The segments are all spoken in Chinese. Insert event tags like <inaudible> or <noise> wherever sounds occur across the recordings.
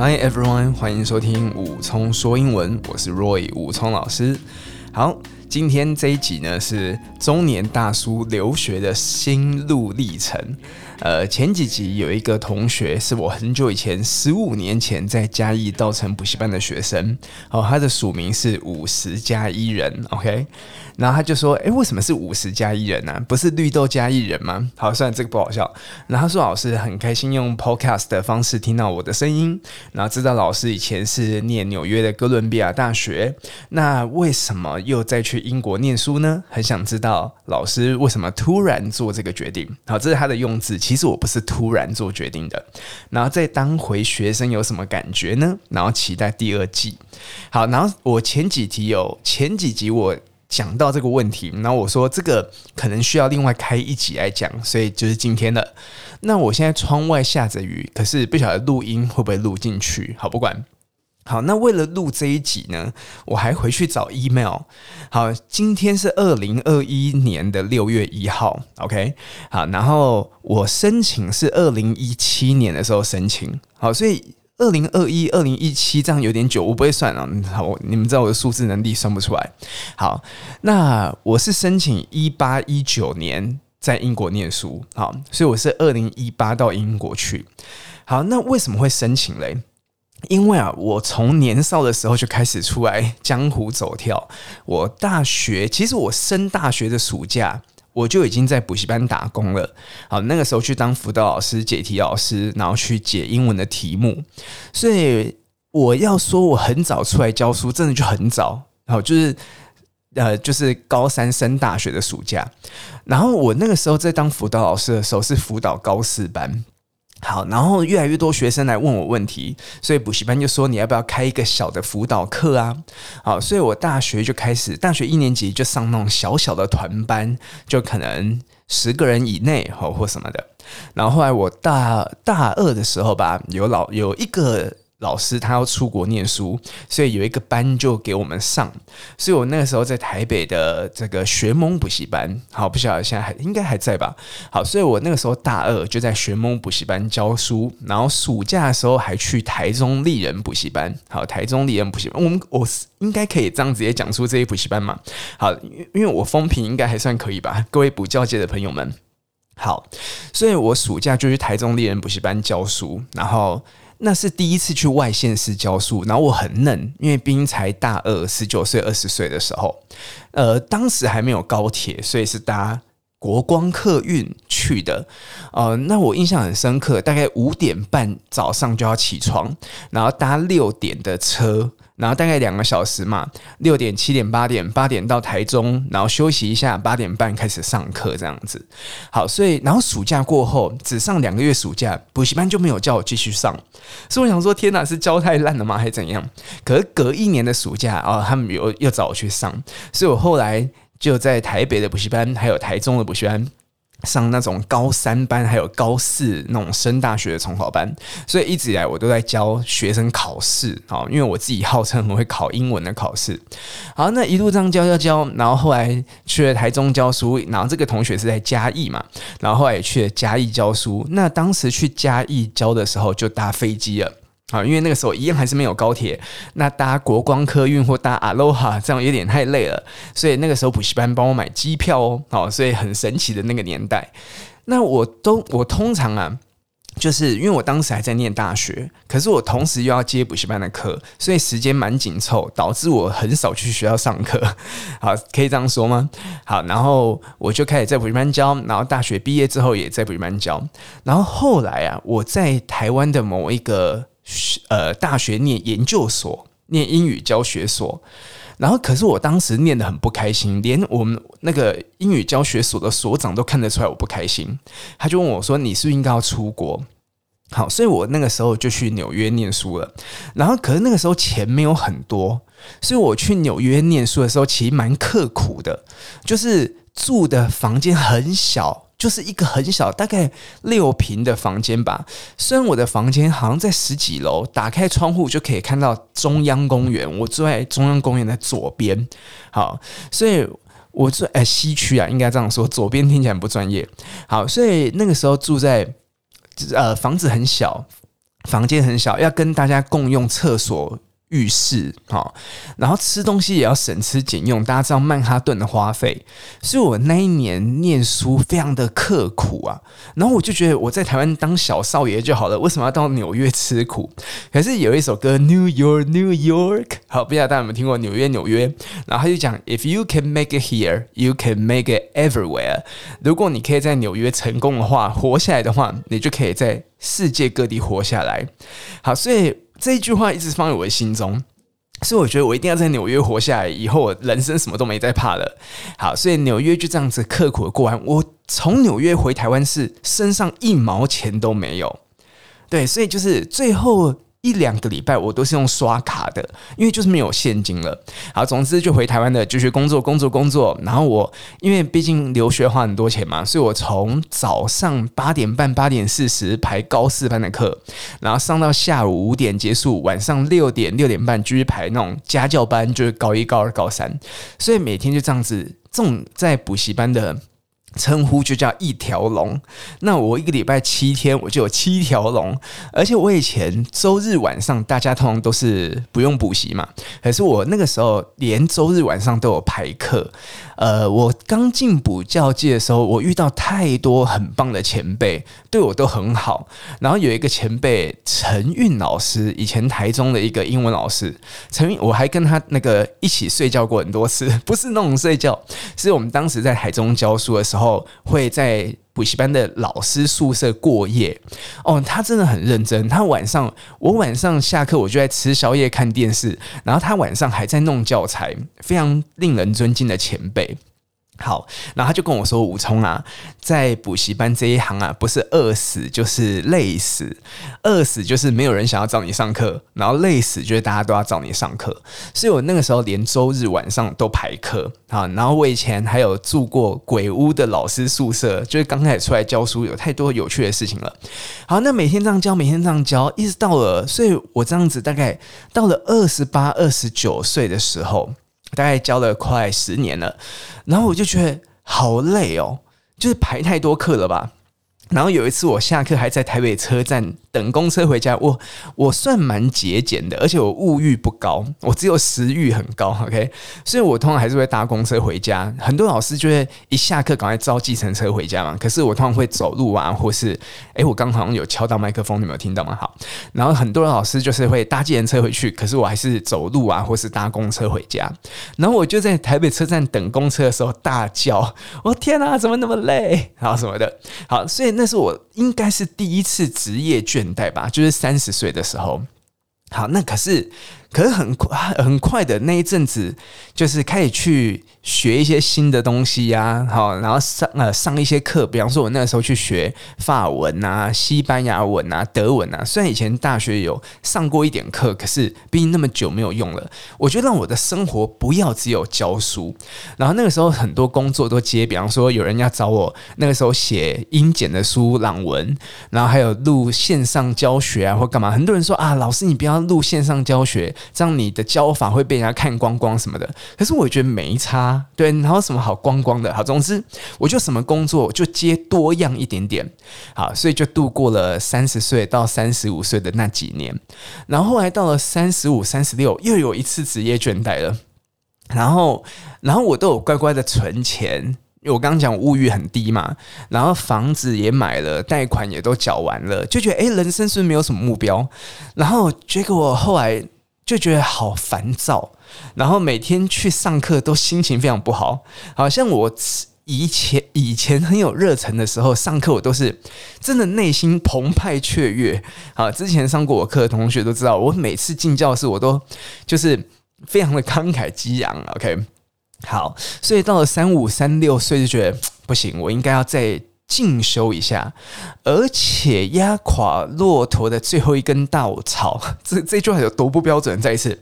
Hi everyone，欢迎收听武聪说英文，我是 Roy 武聪老师。好，今天这一集呢是中年大叔留学的心路历程。呃，前几集有一个同学是我很久以前十五年前在嘉义稻城补习班的学生，哦，他的署名是五十加一人，OK，然后他就说，诶，为什么是五十加一人呢？不是绿豆加一人吗？好，算了，这个不好笑。然后他说，老师很开心用 Podcast 的方式听到我的声音，然后知道老师以前是念纽约的哥伦比亚大学，那为什么又再去英国念书呢？很想知道老师为什么突然做这个决定。好，这是他的用字。其实我不是突然做决定的，然后再当回学生有什么感觉呢？然后期待第二季。好，然后我前几集有前几集我讲到这个问题，然后我说这个可能需要另外开一集来讲，所以就是今天的。那我现在窗外下着雨，可是不晓得录音会不会录进去。好，不管。好，那为了录这一集呢，我还回去找 email。好，今天是二零二一年的六月一号，OK。好，然后我申请是二零一七年的时候申请。好，所以二零二一、二零一七这样有点久，我不会算啊。好，你们知道我的数字能力算不出来。好，那我是申请一八一九年在英国念书。好，所以我是二零一八到英国去。好，那为什么会申请嘞？因为啊，我从年少的时候就开始出来江湖走跳。我大学其实我升大学的暑假，我就已经在补习班打工了。好，那个时候去当辅导老师、解题老师，然后去解英文的题目。所以我要说我很早出来教书，真的就很早。好，就是呃，就是高三升大学的暑假。然后我那个时候在当辅导老师的时候，是辅导高四班。好，然后越来越多学生来问我问题，所以补习班就说，你要不要开一个小的辅导课啊？好，所以我大学就开始，大学一年级就上那种小小的团班，就可能十个人以内，或或什么的。然后后来我大大二的时候吧，有老有一个。老师他要出国念书，所以有一个班就给我们上。所以我那个时候在台北的这个学盟补习班，好，不晓得现在还应该还在吧？好，所以我那个时候大二就在学盟补习班教书，然后暑假的时候还去台中丽人补习班。好，台中丽人补习班，我们我应该可以这样直接讲出这些补习班嘛？好，因为我风评应该还算可以吧？各位补教界的朋友们，好，所以我暑假就去台中丽人补习班教书，然后。那是第一次去外县市教书，然后我很嫩，因为兵才大二，十九岁、二十岁的时候，呃，当时还没有高铁，所以是搭国光客运去的，呃，那我印象很深刻，大概五点半早上就要起床，然后搭六点的车。然后大概两个小时嘛，六点、七点、八点，八点到台中，然后休息一下，八点半开始上课这样子。好，所以然后暑假过后只上两个月暑假，补习班就没有叫我继续上。所以我想说，天哪，是教太烂了吗，还是怎样？可是隔一年的暑假啊，他们又又找我去上，所以我后来就在台北的补习班，还有台中的补习班。上那种高三班，还有高四那种升大学的重考班，所以一直以来我都在教学生考试啊，因为我自己号称很会考英文的考试。好，那一路这样教教教，然后后来去了台中教书，然后这个同学是在嘉义嘛，然后后来也去了嘉义教书。那当时去嘉义教的时候，就搭飞机了。啊，因为那个时候一样还是没有高铁，那搭国光客运或搭 Aloha 这样有点太累了，所以那个时候补习班帮我买机票哦，好，所以很神奇的那个年代。那我都我通常啊，就是因为我当时还在念大学，可是我同时又要接补习班的课，所以时间蛮紧凑，导致我很少去学校上课。<laughs> 好，可以这样说吗？好，然后我就开始在补习班教，然后大学毕业之后也在补习班教，然后后来啊，我在台湾的某一个。呃，大学念研究所，念英语教学所，然后可是我当时念得很不开心，连我们那个英语教学所的所长都看得出来我不开心，他就问我说：“你是不是应该要出国？”好，所以我那个时候就去纽约念书了。然后可是那个时候钱没有很多，所以我去纽约念书的时候其实蛮刻苦的，就是住的房间很小。就是一个很小，大概六平的房间吧。虽然我的房间好像在十几楼，打开窗户就可以看到中央公园。我住在中央公园的左边，好，所以我住哎西区啊，应该这样说。左边听起来不专业。好，所以那个时候住在呃房子很小，房间很小，要跟大家共用厕所。浴室，好，然后吃东西也要省吃俭用。大家知道曼哈顿的花费，所以我那一年念书非常的刻苦啊。然后我就觉得我在台湾当小少爷就好了，为什么要到纽约吃苦？可是有一首歌《New York, New York》，好，不知道大家有没有听过《纽约，纽约》？然后他就讲：If you can make it here, you can make it everywhere。如果你可以在纽约成功的话，活下来的话，你就可以在世界各地活下来。好，所以。这一句话一直放在我的心中，所以我觉得我一定要在纽约活下来，以后我人生什么都没再怕了。好，所以纽约就这样子刻苦的过完。我从纽约回台湾是身上一毛钱都没有，对，所以就是最后。一两个礼拜我都是用刷卡的，因为就是没有现金了。好，总之就回台湾的就学工作，工作，工作。然后我因为毕竟留学花很多钱嘛，所以我从早上八点半、八点四十排高四班的课，然后上到下午五点结束，晚上六点、六点半继续排那种家教班，就是高一、高二、高三。所以每天就这样子，这种在补习班的。称呼就叫一条龙，那我一个礼拜七天，我就有七条龙。而且我以前周日晚上，大家通常都是不用补习嘛，可是我那个时候连周日晚上都有排课。呃，我刚进补教界的时候，我遇到太多很棒的前辈，对我都很好。然后有一个前辈陈韵老师，以前台中的一个英文老师，陈韵，我还跟他那个一起睡觉过很多次，不是那种睡觉，是我们当时在台中教书的时候，后会在补习班的老师宿舍过夜。哦，他真的很认真，他晚上，我晚上下课我就在吃宵夜看电视，然后他晚上还在弄教材，非常令人尊敬的前辈。好，然后他就跟我说：“武聪啊，在补习班这一行啊，不是饿死就是累死。饿死就是没有人想要找你上课，然后累死就是大家都要找你上课。所以我那个时候连周日晚上都排课啊。然后我以前还有住过鬼屋的老师宿舍，就是刚开始出来教书，有太多有趣的事情了。好，那每天这样教，每天这样教，一直到了，所以我这样子大概到了二十八、二十九岁的时候。”大概教了快十年了，然后我就觉得好累哦，就是排太多课了吧。然后有一次我下课还在台北车站等公车回家，我我算蛮节俭的，而且我物欲不高，我只有食欲很高，OK，所以我通常还是会搭公车回家。很多老师就会一下课赶快招计程车回家嘛，可是我通常会走路啊，或是诶，我刚好像有敲到麦克风，你没有听到吗？好，然后很多老师就是会搭计程车回去，可是我还是走路啊，或是搭公车回家。然后我就在台北车站等公车的时候大叫：“我天哪，怎么那么累？”然后什么的，好，所以。那是我应该是第一次职业倦怠吧，就是三十岁的时候。好，那可是。可是很快很快的那一阵子，就是开始去学一些新的东西呀，好，然后上呃上一些课，比方说我那个时候去学法文啊、西班牙文啊、德文啊。虽然以前大学有上过一点课，可是毕竟那么久没有用了。我觉得让我的生活不要只有教书。然后那个时候很多工作都接，比方说有人要找我那个时候写英检的书朗文，然后还有录线上教学啊或干嘛。很多人说啊，老师你不要录线上教学。这样你的教法会被人家看光光什么的，可是我觉得没差，对，然后什么好光光的，好，总之我就什么工作就接多样一点点，好，所以就度过了三十岁到三十五岁的那几年，然后后来到了三十五、三十六，又有一次职业倦怠了，然后，然后我都有乖乖的存钱。因为我刚刚讲物欲很低嘛，然后房子也买了，贷款也都缴完了，就觉得诶，人生是不是没有什么目标？然后结果后来就觉得好烦躁，然后每天去上课都心情非常不好，好像我以前以前很有热忱的时候上课，我都是真的内心澎湃雀跃。好，之前上过我课的同学都知道，我每次进教室我都就是非常的慷慨激昂。OK。好，所以到了三五三六岁就觉得不行，我应该要再进修一下。而且压垮骆驼的最后一根稻草，<laughs> 这这句话有多不标准？再一次，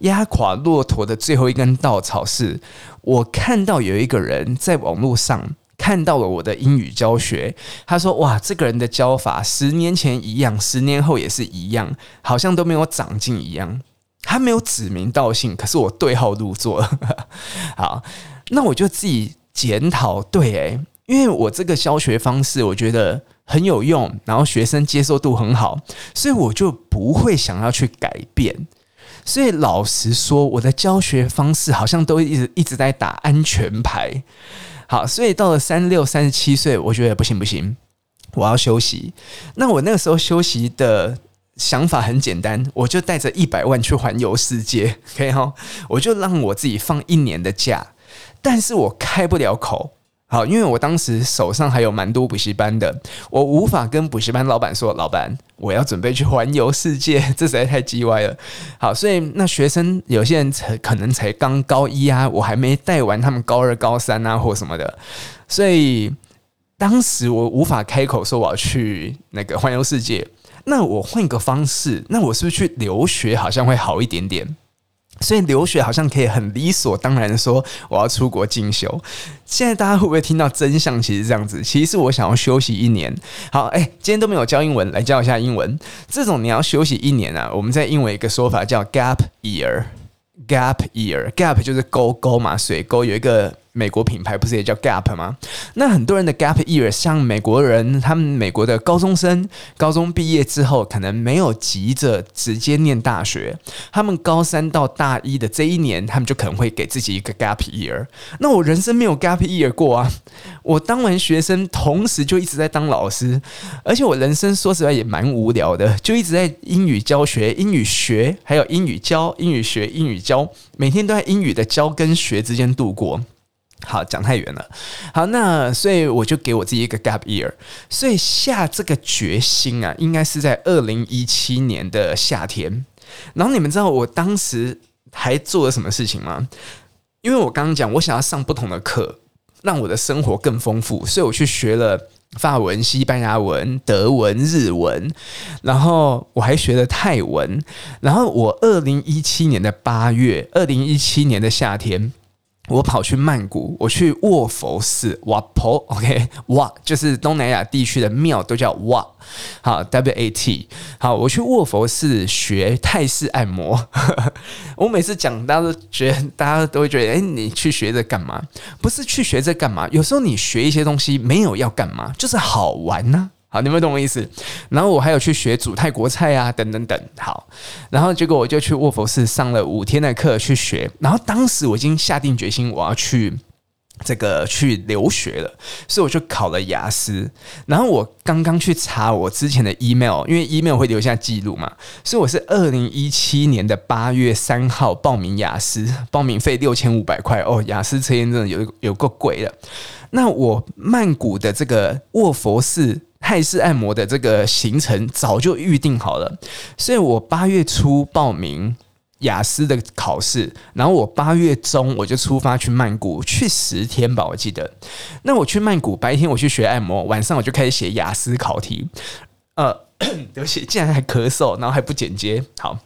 压垮骆驼的最后一根稻草是我看到有一个人在网络上看到了我的英语教学，他说：“哇，这个人的教法十年前一样，十年后也是一样，好像都没有长进一样。”他没有指名道姓，可是我对号入座。<laughs> 好，那我就自己检讨，对，诶，因为我这个教学方式我觉得很有用，然后学生接受度很好，所以我就不会想要去改变。所以老实说，我的教学方式好像都一直一直在打安全牌。好，所以到了三六三十七岁，我觉得不行不行，我要休息。那我那个时候休息的想法很简单，我就带着一百万去环游世界，可以哈，我就让我自己放一年的假，但是我开不了口。好，因为我当时手上还有蛮多补习班的，我无法跟补习班老板说：“老板，我要准备去环游世界。”这实在太叽歪了。好，所以那学生有些人才可能才刚高一啊，我还没带完他们高二、高三啊，或什么的，所以当时我无法开口说我要去那个环游世界。那我换个方式，那我是不是去留学好像会好一点点？所以留学好像可以很理所当然的说我要出国进修。现在大家会不会听到真相？其实这样子，其实是我想要休息一年。好，哎，今天都没有教英文，来教一下英文。这种你要休息一年啊，我们在英文一个说法叫 gap year。gap year，gap 就是沟沟嘛，水沟有一个。美国品牌不是也叫 Gap 吗？那很多人的 Gap Year，像美国人，他们美国的高中生，高中毕业之后可能没有急着直接念大学，他们高三到大一的这一年，他们就可能会给自己一个 Gap Year。那我人生没有 Gap Year 过啊，我当完学生，同时就一直在当老师，而且我人生说实话也蛮无聊的，就一直在英语教学、英语学，还有英语教、英语学、英语教，每天都在英语的教跟学之间度过。好，讲太远了。好，那所以我就给我自己一个 gap year。所以下这个决心啊，应该是在二零一七年的夏天。然后你们知道我当时还做了什么事情吗？因为我刚刚讲，我想要上不同的课，让我的生活更丰富，所以我去学了法文、西班牙文、德文、日文，然后我还学了泰文。然后我二零一七年的八月，二零一七年的夏天。我跑去曼谷，我去卧佛寺，瓦婆，<laughs> OK，瓦就是东南亚地区的庙都叫瓦，好，W A T，好，我去卧佛寺学泰式按摩。<laughs> 我每次讲，大家都觉得，大家都会觉得，哎，你去学这干嘛？不是去学这干嘛？有时候你学一些东西没有要干嘛，就是好玩呢、好，你们懂我意思？然后我还有去学煮泰国菜啊，等等等。好，然后结果我就去卧佛寺上了五天的课去学。然后当时我已经下定决心，我要去这个去留学了，所以我就考了雅思。然后我刚刚去查我之前的 email，因为 email 会留下记录嘛，所以我是二零一七年的八月三号报名雅思，报名费六千五百块哦。雅思测验真的有有够贵的。那我曼谷的这个卧佛寺。泰式按摩的这个行程早就预定好了，所以我八月初报名雅思的考试，然后我八月中我就出发去曼谷，去十天吧，我记得。那我去曼谷，白天我去学按摩，晚上我就开始写雅思考题。呃，<coughs> 对不起，竟然还咳嗽，然后还不简洁，好。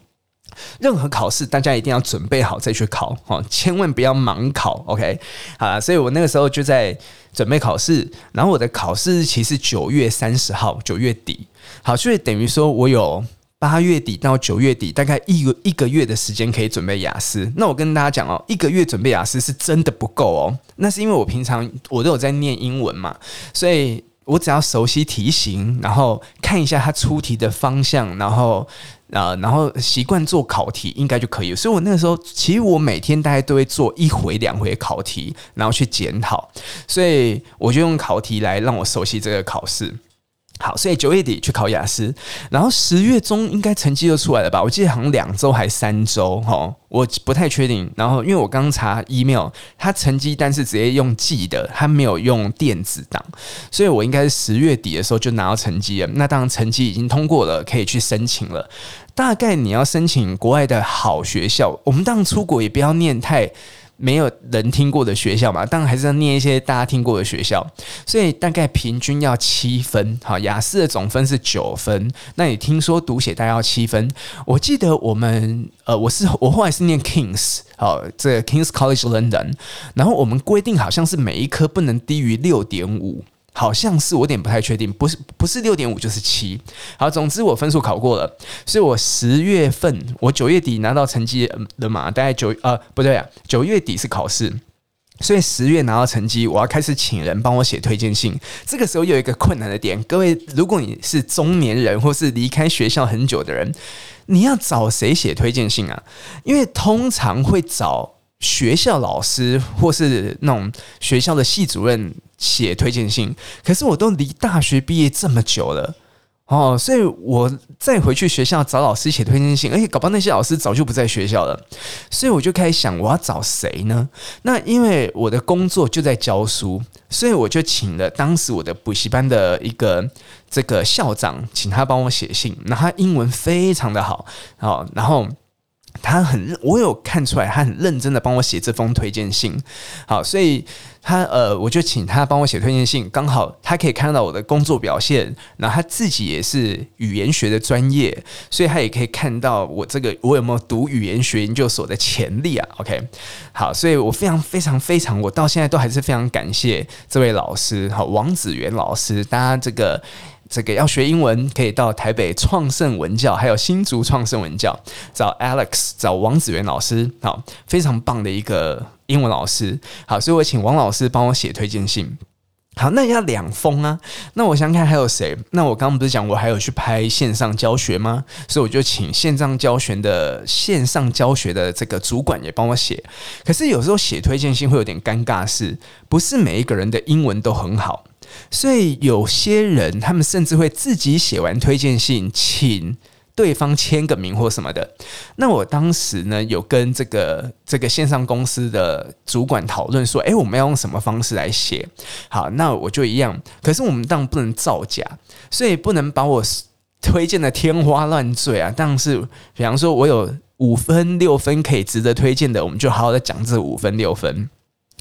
任何考试，大家一定要准备好再去考哦，千万不要盲考。OK，好，所以我那个时候就在准备考试，然后我的考试日期是九月三十号，九月底。好，所以等于说我有八月底到九月底，大概一个一个月的时间可以准备雅思。那我跟大家讲哦，一个月准备雅思是真的不够哦。那是因为我平常我都有在念英文嘛，所以我只要熟悉题型，然后看一下它出题的方向，然后。啊，然后习惯做考题应该就可以。所以我那个时候，其实我每天大概都会做一回两回考题，然后去检讨。所以我就用考题来让我熟悉这个考试。好，所以九月底去考雅思，然后十月中应该成绩就出来了吧？我记得好像两周还三周哈，我不太确定。然后因为我刚查 email，他成绩单是直接用寄的，他没有用电子档，所以我应该是十月底的时候就拿到成绩了。那当然成绩已经通过了，可以去申请了。大概你要申请国外的好学校，我们当然出国也不要念太。没有人听过的学校嘛，当然还是要念一些大家听过的学校，所以大概平均要七分。好，雅思的总分是九分，那你听说读写大概要七分？我记得我们呃，我是我后来是念 Kings，好，这个 Kings College London，然后我们规定好像是每一科不能低于六点五。好像是我有点不太确定，不是不是六点五就是七。好，总之我分数考过了，所以我十月份我九月底拿到成绩了嘛，大概九呃不对啊，九月底是考试，所以十月拿到成绩，我要开始请人帮我写推荐信。这个时候有一个困难的点，各位，如果你是中年人或是离开学校很久的人，你要找谁写推荐信啊？因为通常会找学校老师或是那种学校的系主任写推荐信。可是我都离大学毕业这么久了。哦，所以我再回去学校找老师写推荐信，而且搞不好那些老师早就不在学校了，所以我就开始想，我要找谁呢？那因为我的工作就在教书，所以我就请了当时我的补习班的一个这个校长，请他帮我写信。那他英文非常的好，好，然后。他很，我有看出来，他很认真的帮我写这封推荐信。好，所以他呃，我就请他帮我写推荐信，刚好他可以看到我的工作表现，然后他自己也是语言学的专业，所以他也可以看到我这个我有没有读语言学研究所的潜力啊。OK，好，所以我非常非常非常，我到现在都还是非常感谢这位老师，好，王子元老师，大家这个。这个要学英文，可以到台北创圣文教，还有新竹创圣文教找 Alex，找王子元老师，好，非常棒的一个英文老师。好，所以我请王老师帮我写推荐信。好，那要两封啊。那我想想看还有谁？那我刚刚不是讲我还有去拍线上教学吗？所以我就请线上教学的线上教学的这个主管也帮我写。可是有时候写推荐信会有点尴尬，是不是每一个人的英文都很好？所以有些人，他们甚至会自己写完推荐信，请对方签个名或什么的。那我当时呢，有跟这个这个线上公司的主管讨论说，诶，我们要用什么方式来写？好，那我就一样。可是我们当然不能造假，所以不能把我推荐的天花乱坠啊。但是，比方说我有五分六分可以值得推荐的，我们就好好的讲这五分六分。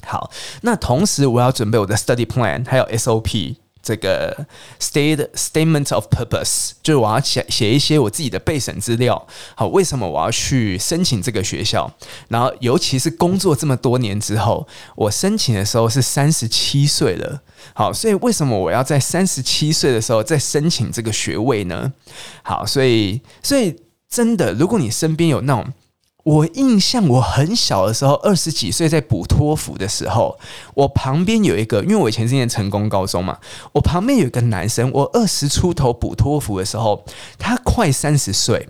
好，那同时我要准备我的 study plan，还有 SOP 这个 state statement of purpose，就是我要写写一些我自己的备审资料。好，为什么我要去申请这个学校？然后，尤其是工作这么多年之后，我申请的时候是三十七岁了。好，所以为什么我要在三十七岁的时候再申请这个学位呢？好，所以，所以真的，如果你身边有那种。我印象，我很小的时候，二十几岁在补托福的时候，我旁边有一个，因为我以前是念成功高中嘛，我旁边有一个男生，我二十出头补托福的时候，他快三十岁，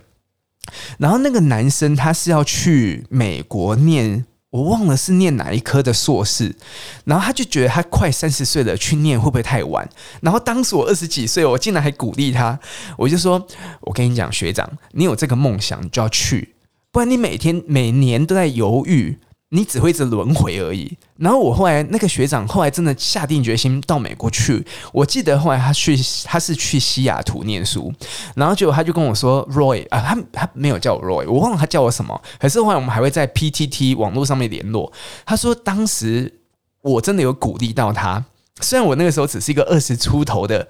然后那个男生他是要去美国念，我忘了是念哪一科的硕士，然后他就觉得他快三十岁了，去念会不会太晚？然后当时我二十几岁，我竟然还鼓励他，我就说，我跟你讲，学长，你有这个梦想，你就要去。不然你每天每年都在犹豫，你只会一直轮回而已。然后我后来那个学长后来真的下定决心到美国去。我记得后来他去，他是去西雅图念书，然后结果他就跟我说：“Roy 啊，他他没有叫我 Roy，我忘了他叫我什么。可是后来我们还会在 PTT 网络上面联络。他说当时我真的有鼓励到他，虽然我那个时候只是一个二十出头的。”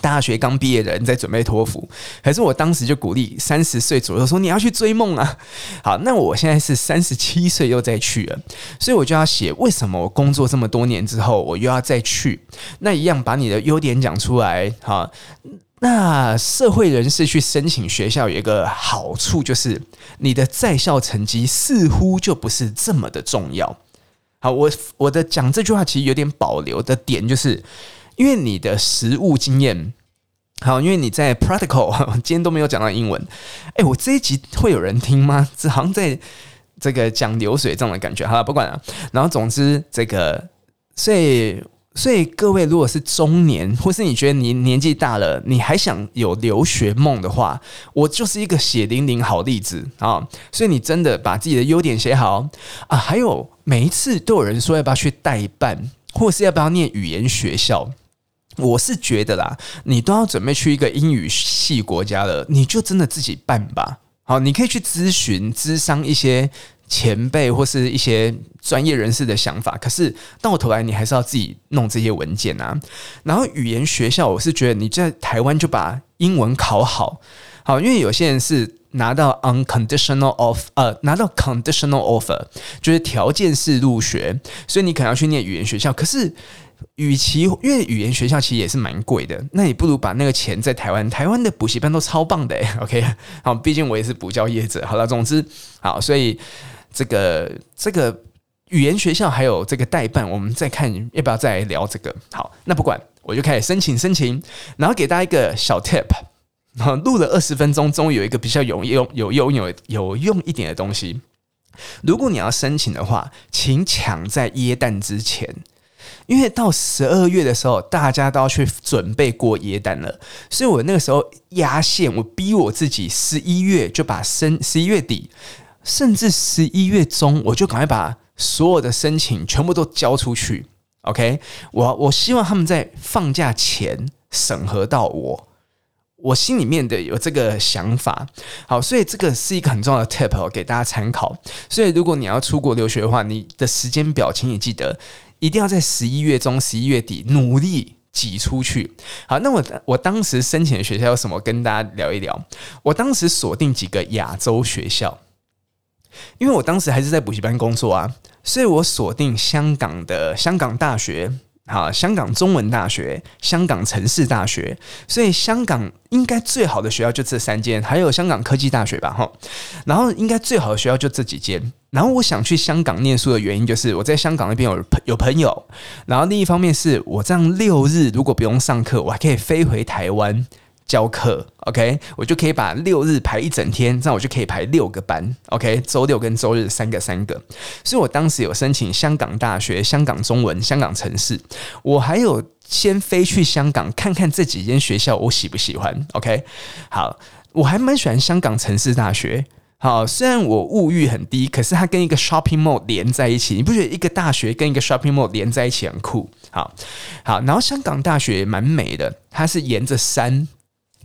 大学刚毕业的人在准备托福，可是我当时就鼓励三十岁左右说，你要去追梦啊！<laughs> 好，那我现在是三十七岁又再去了，所以我就要写为什么我工作这么多年之后我又要再去？那一样把你的优点讲出来。好，那社会人士去申请学校有一个好处就是你的在校成绩似乎就不是这么的重要。好，我我的讲这句话其实有点保留的点就是。因为你的实务经验好，因为你在 practical，<laughs> 今天都没有讲到英文。哎，我这一集会有人听吗？这好像在这个讲流水账的感觉。好了，不管了。然后总之，这个所以所以各位，如果是中年，或是你觉得你年纪大了，你还想有留学梦的话，我就是一个血淋淋好例子啊！所以你真的把自己的优点写好啊。还有每一次都有人说要不要去代办，或是要不要念语言学校。我是觉得啦，你都要准备去一个英语系国家了，你就真的自己办吧。好，你可以去咨询、咨商一些前辈或是一些专业人士的想法。可是到头来，你还是要自己弄这些文件啊。然后语言学校，我是觉得你在台湾就把英文考好，好，因为有些人是拿到 unconditional offer，呃，拿到 conditional offer，就是条件式入学，所以你可能要去念语言学校。可是与其因为语言学校其实也是蛮贵的，那你不如把那个钱在台湾，台湾的补习班都超棒的诶，<laughs> OK，好，毕竟我也是补教业者。好了，总之好，所以这个这个语言学校还有这个代办，我们再看要不要再聊这个。好，那不管，我就开始申请申请，然后给大家一个小 tip。然后录了二十分钟，终于有一个比较有用、有用、有有用一点的东西。如果你要申请的话，请抢在耶诞之前，因为到十二月的时候，大家都要去准备过耶诞了。所以我那个时候压线，我逼我自己十一月就把申十一月底，甚至十一月中，我就赶快把所有的申请全部都交出去。OK，我我希望他们在放假前审核到我。我心里面的有这个想法，好，所以这个是一个很重要的 tip，给大家参考。所以如果你要出国留学的话，你的时间表，请你记得一定要在十一月中、十一月底努力挤出去。好，那我我当时申请的学校有什么？跟大家聊一聊。我当时锁定几个亚洲学校，因为我当时还是在补习班工作啊，所以我锁定香港的香港大学。好，香港中文大学、香港城市大学，所以香港应该最好的学校就这三间，还有香港科技大学吧，哈。然后应该最好的学校就这几间。然后我想去香港念书的原因，就是我在香港那边有朋有朋友。然后另一方面是我这样六日如果不用上课，我还可以飞回台湾。教课，OK，我就可以把六日排一整天，这样我就可以排六个班，OK，周六跟周日三个三个。所以我当时有申请香港大学、香港中文、香港城市，我还有先飞去香港看看这几间学校，我喜不喜欢？OK，好，我还蛮喜欢香港城市大学。好，虽然我物欲很低，可是它跟一个 shopping mall 连在一起，你不觉得一个大学跟一个 shopping mall 连在一起很酷？好好，然后香港大学也蛮美的，它是沿着山。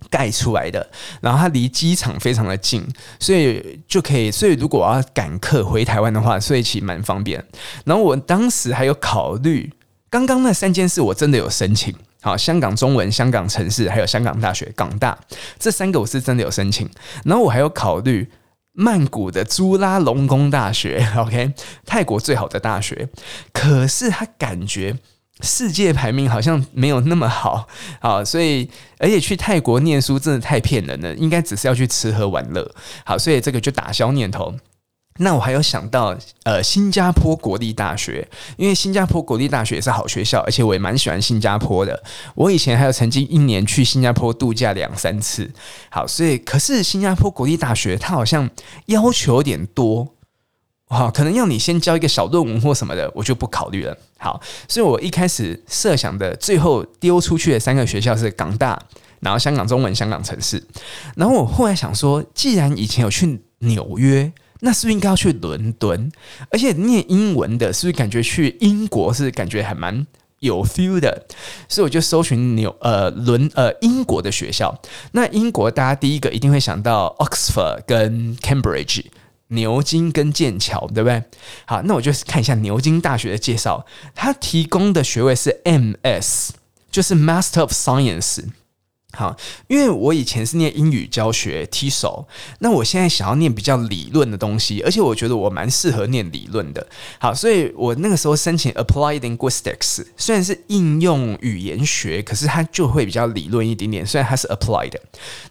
盖出来的，然后它离机场非常的近，所以就可以。所以如果我要赶客回台湾的话，所以其实蛮方便。然后我当时还有考虑，刚刚那三件事我真的有申请。好，香港中文、香港城市还有香港大学港大这三个我是真的有申请。然后我还有考虑曼谷的朱拉隆功大学，OK，泰国最好的大学。可是他感觉。世界排名好像没有那么好，好，所以而且去泰国念书真的太骗人了，应该只是要去吃喝玩乐，好，所以这个就打消念头。那我还有想到，呃，新加坡国立大学，因为新加坡国立大学也是好学校，而且我也蛮喜欢新加坡的。我以前还有曾经一年去新加坡度假两三次，好，所以可是新加坡国立大学它好像要求有点多。好，可能要你先交一个小论文或什么的，我就不考虑了。好，所以我一开始设想的最后丢出去的三个学校是港大，然后香港中文、香港城市。然后我后来想说，既然以前有去纽约，那是不是应该要去伦敦？而且念英文的，是不是感觉去英国是感觉还蛮有 feel 的？所以我就搜寻纽呃伦呃英国的学校。那英国大家第一个一定会想到 Oxford 跟 Cambridge。牛津跟剑桥，对不对？好，那我就看一下牛津大学的介绍。它提供的学位是 MS，就是 Master of Science。好，因为我以前是念英语教学 TESOL，那我现在想要念比较理论的东西，而且我觉得我蛮适合念理论的。好，所以我那个时候申请 Applied Linguistics，虽然是应用语言学，可是它就会比较理论一点点。虽然它是 Applied，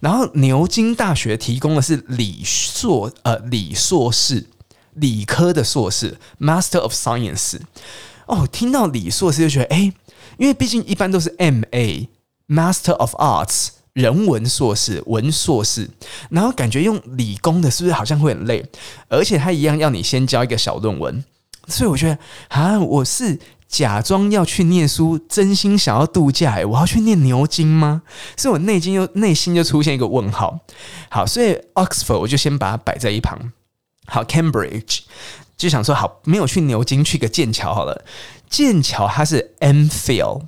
然后牛津大学提供的是理硕，呃，理硕士，理科的硕士，Master of Science。哦，听到理硕士就觉得，哎，因为毕竟一般都是 MA。Master of Arts，人文硕士、文硕士，然后感觉用理工的，是不是好像会很累？而且他一样要你先交一个小论文，所以我觉得啊，我是假装要去念书，真心想要度假，诶，我要去念牛津吗？所以我内心又内心就出现一个问号。好，所以 Oxford 我就先把它摆在一旁。好，Cambridge 就想说好，没有去牛津，去个剑桥好了。剑桥它是 MPhil。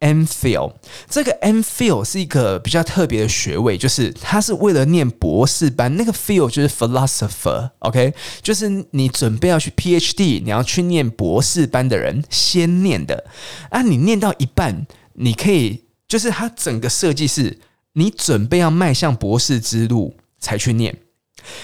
MPhil 这个 MPhil 是一个比较特别的学位，就是它是为了念博士班，那个 Phil 就是 philosopher，OK，、就是你准备要去 PhD，你要去念博士班的人先念的啊。你念到一半，你可以就是它整个设计是，你准备要迈向博士之路才去念。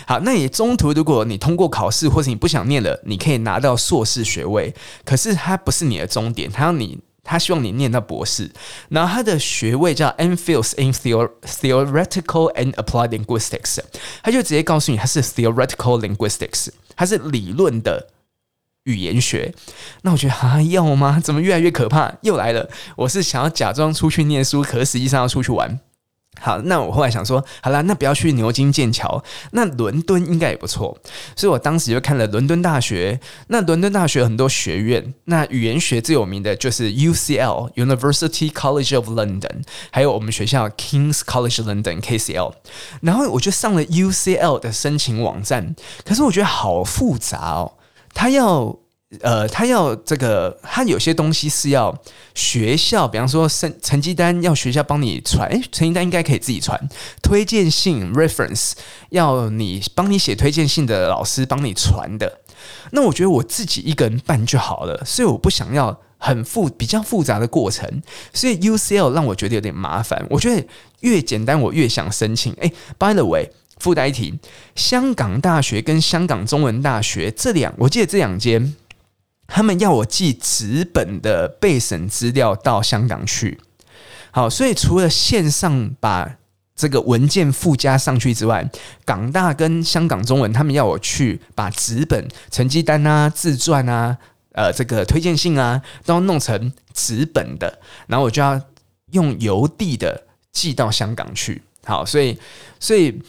好，那你中途如果你通过考试，或者你不想念了，你可以拿到硕士学位，可是它不是你的终点，它要你。他希望你念到博士，然后他的学位叫 nfls in Theoretical and Applied Linguistics，他就直接告诉你他是 Theoretical Linguistics，他是理论的语言学。那我觉得还、要吗？怎么越来越可怕？又来了，我是想要假装出去念书，可实际上要出去玩。好，那我后来想说，好啦，那不要去牛津、剑桥，那伦敦应该也不错。所以我当时就看了伦敦大学。那伦敦大学很多学院，那语言学最有名的就是 UCL（University College of London），还有我们学校 King's College London（KCL）。然后我就上了 UCL 的申请网站，可是我觉得好复杂哦，他要。呃，他要这个，他有些东西是要学校，比方说成成绩单要学校帮你传，诶，成绩单应该可以自己传。推荐信 reference 要你帮你写推荐信的老师帮你传的。那我觉得我自己一个人办就好了，所以我不想要很复比较复杂的过程。所以 UCL 让我觉得有点麻烦。我觉得越简单我越想申请。诶，by the way，附带一提，香港大学跟香港中文大学这两，我记得这两间。他们要我寄纸本的备审资料到香港去，好，所以除了线上把这个文件附加上去之外，港大跟香港中文他们要我去把纸本成绩单啊、自传啊、呃这个推荐信啊都弄成纸本的，然后我就要用邮递的寄到香港去，好，所以所以。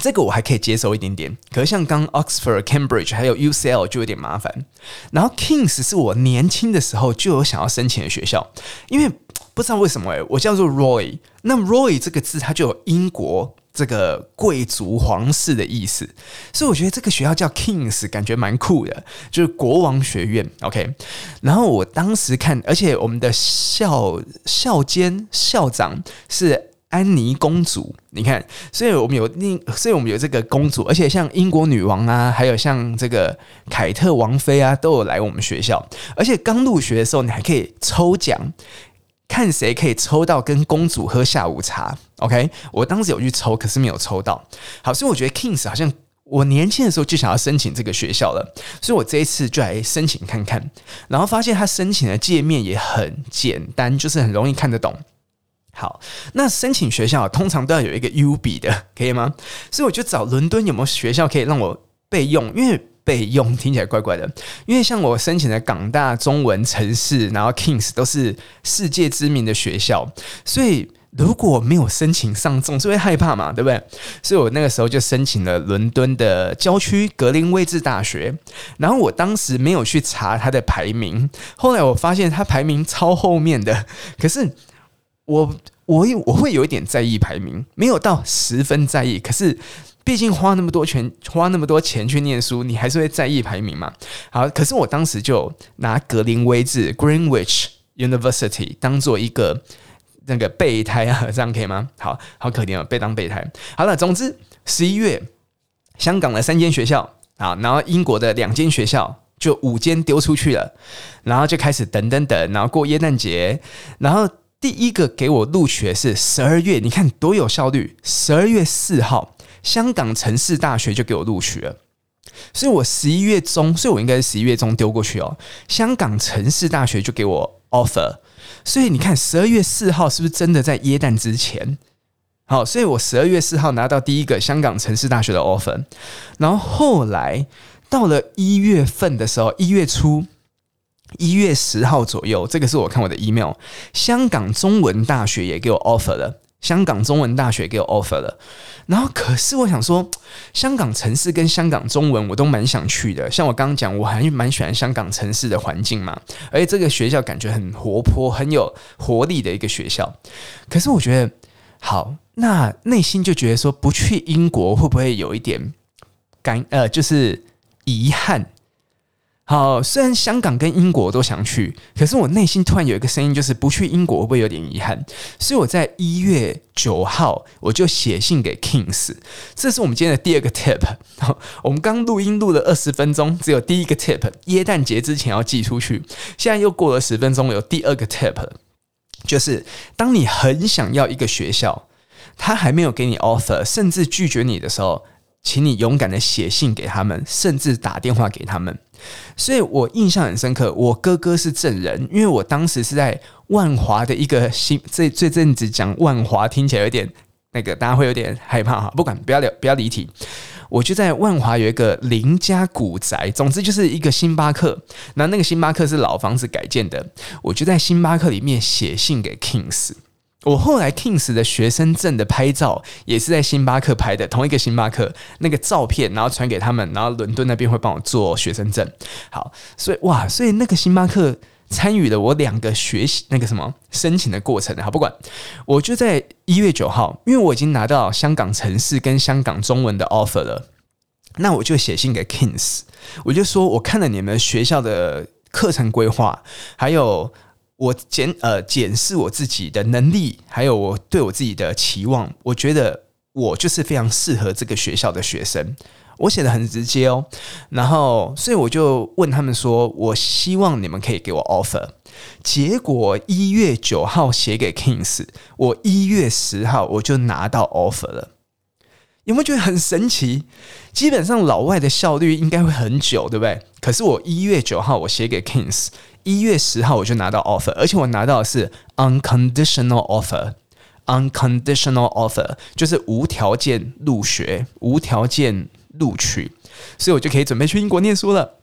这个我还可以接受一点点，可是像刚 Oxford、Cambridge 还有 UCL 就有点麻烦。然后 Kings 是我年轻的时候就有想要申请的学校，因为不知道为什么哎，我叫做 Roy，那 Roy 这个字它就有英国这个贵族皇室的意思，所以我觉得这个学校叫 Kings 感觉蛮酷的，就是国王学院。OK，然后我当时看，而且我们的校校监校长是。安妮公主，你看，所以我们有另，所以我们有这个公主，而且像英国女王啊，还有像这个凯特王妃啊，都有来我们学校。而且刚入学的时候，你还可以抽奖，看谁可以抽到跟公主喝下午茶。OK，我当时有去抽，可是没有抽到。好，所以我觉得 Kings 好像我年轻的时候就想要申请这个学校了，所以我这一次就来申请看看，然后发现他申请的界面也很简单，就是很容易看得懂。好，那申请学校通常都要有一个 U 比的，可以吗？所以我就找伦敦有没有学校可以让我备用，因为备用听起来怪怪的。因为像我申请的港大中文城市，然后 Kings 都是世界知名的学校，所以如果没有申请上，总是会害怕嘛，对不对？所以我那个时候就申请了伦敦的郊区格林威治大学，然后我当时没有去查它的排名，后来我发现它排名超后面的，可是。我我我会有一点在意排名，没有到十分在意。可是，毕竟花那么多钱，花那么多钱去念书，你还是会在意排名嘛？好，可是我当时就拿格林威治 （Greenwich University） 当做一个那个备胎啊，这样可以吗？好好可怜哦，被当备胎。好了，总之十一月，香港的三间学校啊，然后英国的两间学校，就五间丢出去了，然后就开始等等等，然后过耶诞节，然后。第一个给我录取的是十二月，你看多有效率！十二月四号，香港城市大学就给我录取了，所以我十一月中，所以我应该是十一月中丢过去哦。香港城市大学就给我 offer，所以你看十二月四号是不是真的在耶诞之前？好，所以我十二月四号拿到第一个香港城市大学的 offer，然后后来到了一月份的时候，一月初。一月十号左右，这个是我看我的 email。香港中文大学也给我 offer 了，香港中文大学给我 offer 了。然后，可是我想说，香港城市跟香港中文我都蛮想去的。像我刚刚讲，我还蛮喜欢香港城市的环境嘛，而且这个学校感觉很活泼、很有活力的一个学校。可是我觉得，好，那内心就觉得说，不去英国会不会有一点感呃，就是遗憾。好，虽然香港跟英国我都想去，可是我内心突然有一个声音，就是不去英国会不会有点遗憾？所以我在一月九号我就写信给 Kings，这是我们今天的第二个 tip。我们刚录音录了二十分钟，只有第一个 tip，耶诞节之前要寄出去。现在又过了十分钟，有第二个 tip，就是当你很想要一个学校，他还没有给你 offer，甚至拒绝你的时候，请你勇敢的写信给他们，甚至打电话给他们。所以我印象很深刻，我哥哥是证人，因为我当时是在万华的一个新，这这阵子讲万华听起来有点那个大家会有点害怕哈。不管，不要聊，不要离题。我就在万华有一个林家古宅，总之就是一个星巴克。那那个星巴克是老房子改建的，我就在星巴克里面写信给 Kings。我后来 Kings 的学生证的拍照也是在星巴克拍的，同一个星巴克那个照片，然后传给他们，然后伦敦那边会帮我做学生证。好，所以哇，所以那个星巴克参与了我两个学习那个什么申请的过程。好，不管，我就在一月九号，因为我已经拿到香港城市跟香港中文的 offer 了，那我就写信给 Kings，我就说我看了你们学校的课程规划，还有。我检呃检视我自己的能力，还有我对我自己的期望，我觉得我就是非常适合这个学校的学生。我写的很直接哦，然后所以我就问他们说，我希望你们可以给我 offer。结果一月九号写给 Kings，我一月十号我就拿到 offer 了。有没有觉得很神奇？基本上老外的效率应该会很久，对不对？可是我一月九号我写给 Kings。一月十号我就拿到 offer，而且我拿到的是 unconditional offer，unconditional offer 就是无条件入学、无条件录取，所以我就可以准备去英国念书了。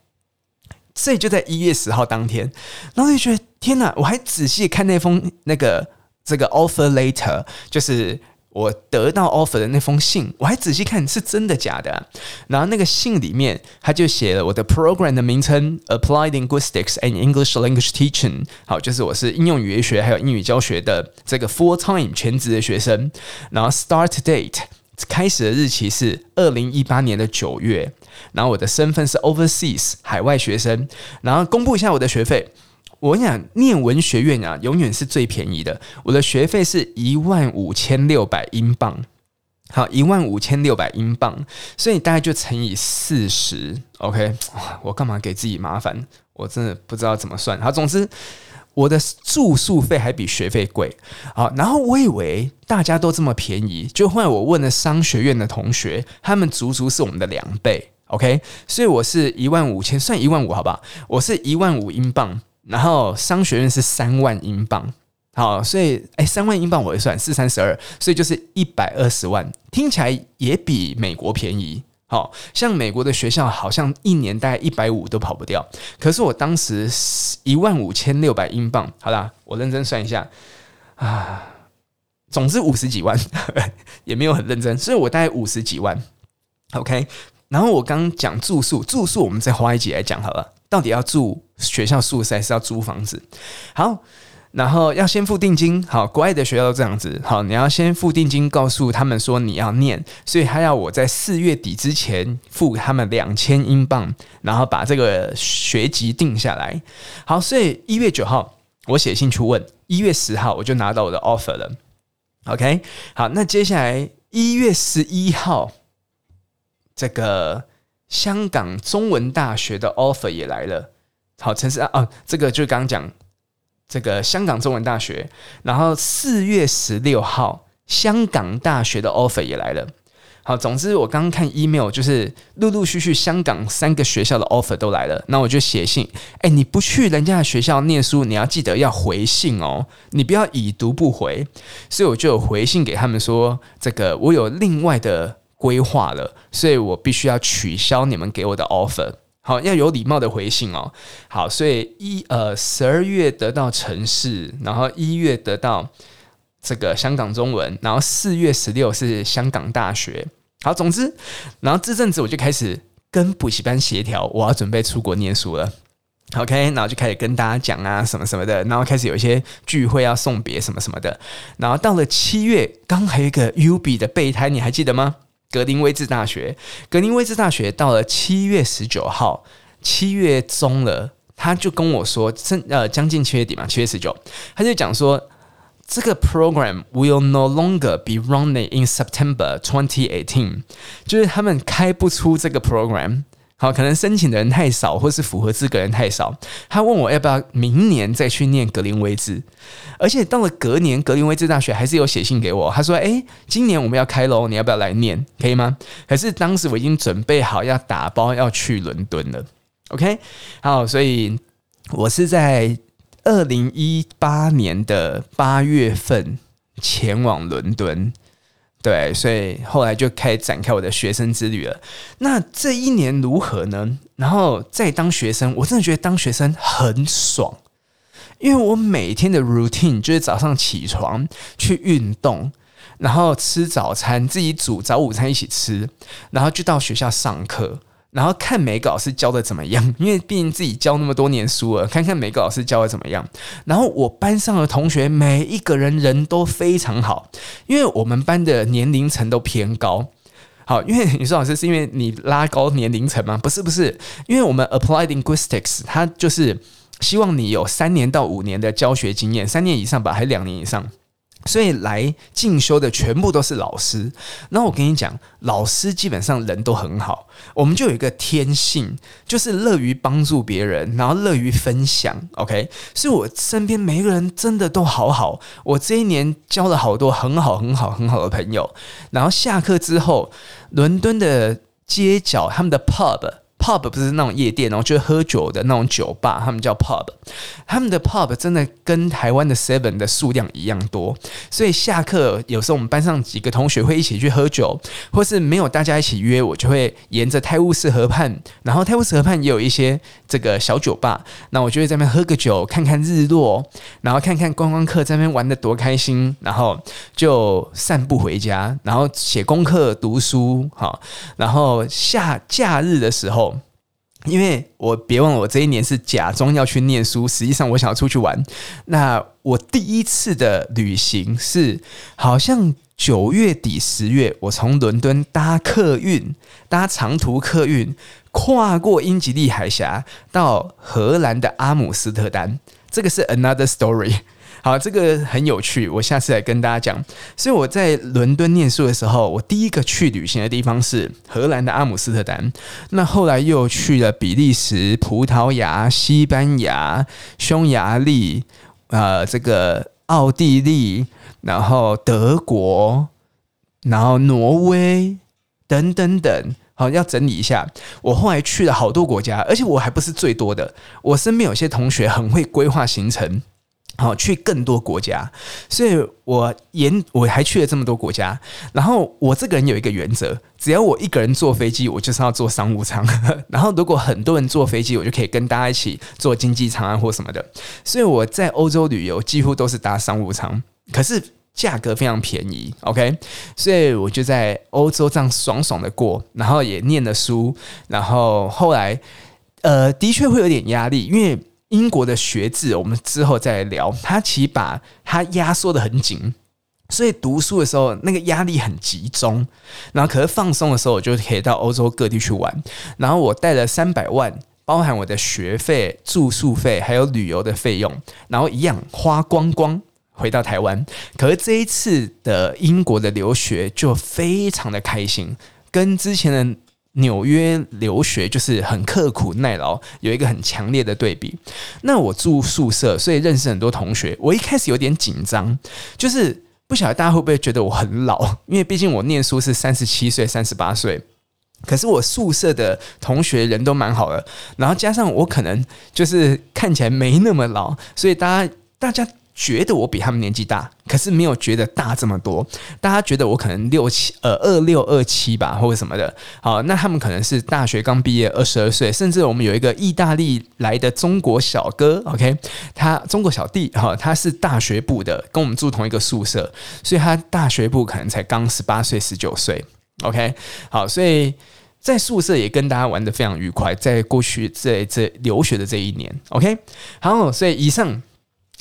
所以就在一月十号当天，然后就觉得天哪！我还仔细看那封那个这个 offer letter，就是。我得到 offer 的那封信，我还仔细看是真的假的。然后那个信里面，他就写了我的 program 的名称：Applied Linguistics and English Language Teaching。好，就是我是应用语言学还有英语教学的这个 full time 全职的学生。然后 start date 开始的日期是二零一八年的九月。然后我的身份是 overseas 海外学生。然后公布一下我的学费。我跟你，念文学院啊，永远是最便宜的。我的学费是一万五千六百英镑，好，一万五千六百英镑，所以大概就乘以四十，OK。我干嘛给自己麻烦？我真的不知道怎么算。好，总之我的住宿费还比学费贵。好，然后我以为大家都这么便宜，就后来我问了商学院的同学，他们足足是我们的两倍，OK。所以我是一万五千，算一万五，好吧？我是一万五英镑。然后商学院是三万英镑，好，所以哎，三万英镑我一算四三十二，所以就是一百二十万，听起来也比美国便宜。好像美国的学校好像一年大概一百五都跑不掉，可是我当时一万五千六百英镑，好啦，我认真算一下啊，总之五十几万，<laughs> 也没有很认真，所以我大概五十几万。OK，然后我刚讲住宿，住宿我们再花一集来讲好了。到底要住学校宿舍还是要租房子？好，然后要先付定金。好，国外的学校都这样子。好，你要先付定金，告诉他们说你要念，所以他要我在四月底之前付他们两千英镑，然后把这个学籍定下来。好，所以一月九号我写信去问，一月十号我就拿到我的 offer 了。OK，好，那接下来一月十一号这个。香港中文大学的 offer 也来了，好，城市啊，哦，这个就刚刚讲这个香港中文大学，然后四月十六号，香港大学的 offer 也来了，好，总之我刚刚看 email 就是陆陆续续香港三个学校的 offer 都来了，那我就写信，哎，你不去人家的学校念书，你要记得要回信哦，你不要已读不回，所以我就有回信给他们说，这个我有另外的。规划了，所以我必须要取消你们给我的 offer。好，要有礼貌的回信哦。好，所以一呃十二月得到城市，然后一月得到这个香港中文，然后四月十六是香港大学。好，总之，然后这阵子我就开始跟补习班协调，我要准备出国念书了。OK，然后就开始跟大家讲啊什么什么的，然后开始有一些聚会要送别什么什么的。然后到了七月，刚还有一个 UB 的备胎，你还记得吗？格林威治大学，格林威治大学到了七月十九号，七月中了，他就跟我说，正呃将近七月底嘛，七月十九，他就讲说，这个 program will no longer be running in September twenty eighteen，就是他们开不出这个 program。好，可能申请的人太少，或是符合资格人太少。他问我要不要明年再去念格林威治，而且到了隔年，格林威治大学还是有写信给我，他说：“诶，今年我们要开喽，你要不要来念？可以吗？”可是当时我已经准备好要打包要去伦敦了。OK，好，所以我是在二零一八年的八月份前往伦敦。对，所以后来就开展开我的学生之旅了。那这一年如何呢？然后在当学生，我真的觉得当学生很爽，因为我每天的 routine 就是早上起床去运动，然后吃早餐，自己煮早午餐一起吃，然后就到学校上课。然后看每个老师教的怎么样，<laughs> 因为毕竟自己教那么多年书了，看看每个老师教的怎么样。然后我班上的同学每一个人人都非常好，因为我们班的年龄层都偏高。好，因为你说老师是因为你拉高年龄层吗？不是，不是，因为我们 Applied Linguistics 它就是希望你有三年到五年的教学经验，三年以上吧，还是两年以上。所以来进修的全部都是老师，那我跟你讲，老师基本上人都很好，我们就有一个天性，就是乐于帮助别人，然后乐于分享。OK，所以我身边每一个人真的都好好，我这一年交了好多很好很好很好的朋友，然后下课之后，伦敦的街角他们的 pub。Pub 不是那种夜店哦，就是喝酒的那种酒吧，他们叫 pub。他们的 pub 真的跟台湾的 seven 的数量一样多，所以下课有时候我们班上几个同学会一起去喝酒，或是没有大家一起约，我就会沿着泰晤士河畔，然后泰晤士河畔也有一些这个小酒吧，那我就会在那边喝个酒，看看日落，然后看看观光客在那边玩得多开心，然后就散步回家，然后写功课、读书，好，然后下假日的时候。因为我别忘了，我这一年是假装要去念书，实际上我想要出去玩。那我第一次的旅行是好像九月底十月，我从伦敦搭客运，搭长途客运，跨过英吉利海峡到荷兰的阿姆斯特丹。这个是 another story。好，这个很有趣，我下次来跟大家讲。所以我在伦敦念书的时候，我第一个去旅行的地方是荷兰的阿姆斯特丹。那后来又去了比利时、葡萄牙、西班牙、匈牙利，呃，这个奥地利，然后德国，然后挪威等等等。好，要整理一下。我后来去了好多国家，而且我还不是最多的。我身边有些同学很会规划行程。好，去更多国家，所以我沿我还去了这么多国家。然后我这个人有一个原则，只要我一个人坐飞机，我就是要坐商务舱。<laughs> 然后如果很多人坐飞机，我就可以跟大家一起坐经济舱啊或什么的。所以我在欧洲旅游几乎都是搭商务舱，可是价格非常便宜。OK，所以我就在欧洲这样爽爽的过，然后也念了书，然后后来呃的确会有点压力，因为。英国的学制，我们之后再聊。他其实把它压缩得很紧，所以读书的时候那个压力很集中。然后可是放松的时候，我就可以到欧洲各地去玩。然后我带了三百万，包含我的学费、住宿费还有旅游的费用，然后一样花光光回到台湾。可是这一次的英国的留学就非常的开心，跟之前的。纽约留学就是很刻苦耐劳，有一个很强烈的对比。那我住宿舍，所以认识很多同学。我一开始有点紧张，就是不晓得大家会不会觉得我很老，因为毕竟我念书是三十七岁、三十八岁。可是我宿舍的同学人都蛮好的，然后加上我可能就是看起来没那么老，所以大家大家。觉得我比他们年纪大，可是没有觉得大这么多。大家觉得我可能六七呃二六二七吧，或者什么的。好，那他们可能是大学刚毕业，二十二岁，甚至我们有一个意大利来的中国小哥，OK，他中国小弟哈，他是大学部的，跟我们住同一个宿舍，所以他大学部可能才刚十八岁、十九岁，OK。好，所以在宿舍也跟大家玩得非常愉快，在过去在这留学的这一年，OK。好，所以以上。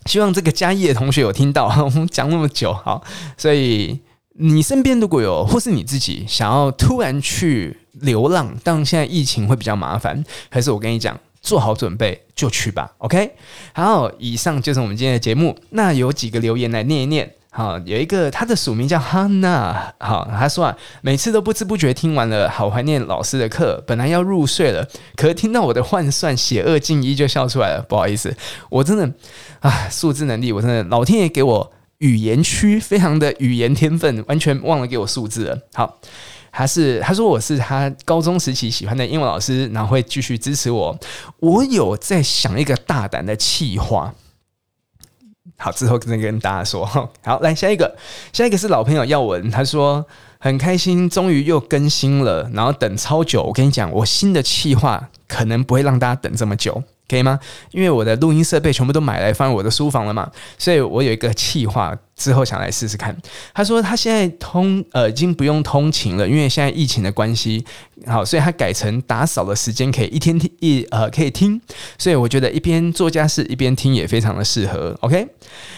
希望这个嘉义的同学有听到 <laughs> 我们讲那么久，好，所以你身边如果有，或是你自己想要突然去流浪，但现在疫情会比较麻烦，还是我跟你讲，做好准备就去吧，OK？好，以上就是我们今天的节目，那有几个留言来念一念。好，有一个他的署名叫哈娜，好，他说啊，每次都不知不觉听完了，好怀念老师的课，本来要入睡了，可是听到我的换算写二进一就笑出来了，不好意思，我真的啊，数字能力我真的老天爷给我语言区非常的语言天分，完全忘了给我数字了。好，他是他说我是他高中时期喜欢的英文老师，然后会继续支持我。我有在想一个大胆的企划。好，之后再跟大家说。<laughs> 好，来下一个，下一个是老朋友耀文，他说很开心，终于又更新了，然后等超久。我跟你讲，我新的企划可能不会让大家等这么久。可以吗？因为我的录音设备全部都买来放在我的书房了嘛，所以我有一个企划，之后想来试试看。他说他现在通呃已经不用通勤了，因为现在疫情的关系，好，所以他改成打扫的时间可以一天听一呃可以听，所以我觉得一边做家事一边听也非常的适合。OK，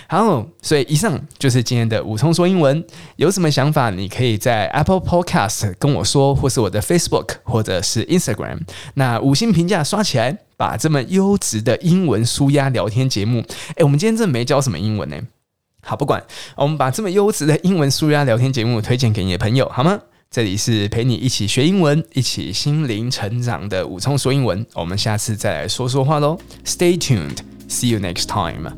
好，所以以上就是今天的武通说英文。有什么想法，你可以在 Apple Podcast 跟我说，或是我的 Facebook 或者是 Instagram。那五星评价刷起来。把这么优质的英文舒压聊天节目，诶，我们今天真的没教什么英文呢。好，不管，我们把这么优质的英文书压聊天节目推荐给你的朋友，好吗？这里是陪你一起学英文、一起心灵成长的武聪说英文，我们下次再来说说话喽。Stay tuned, see you next time.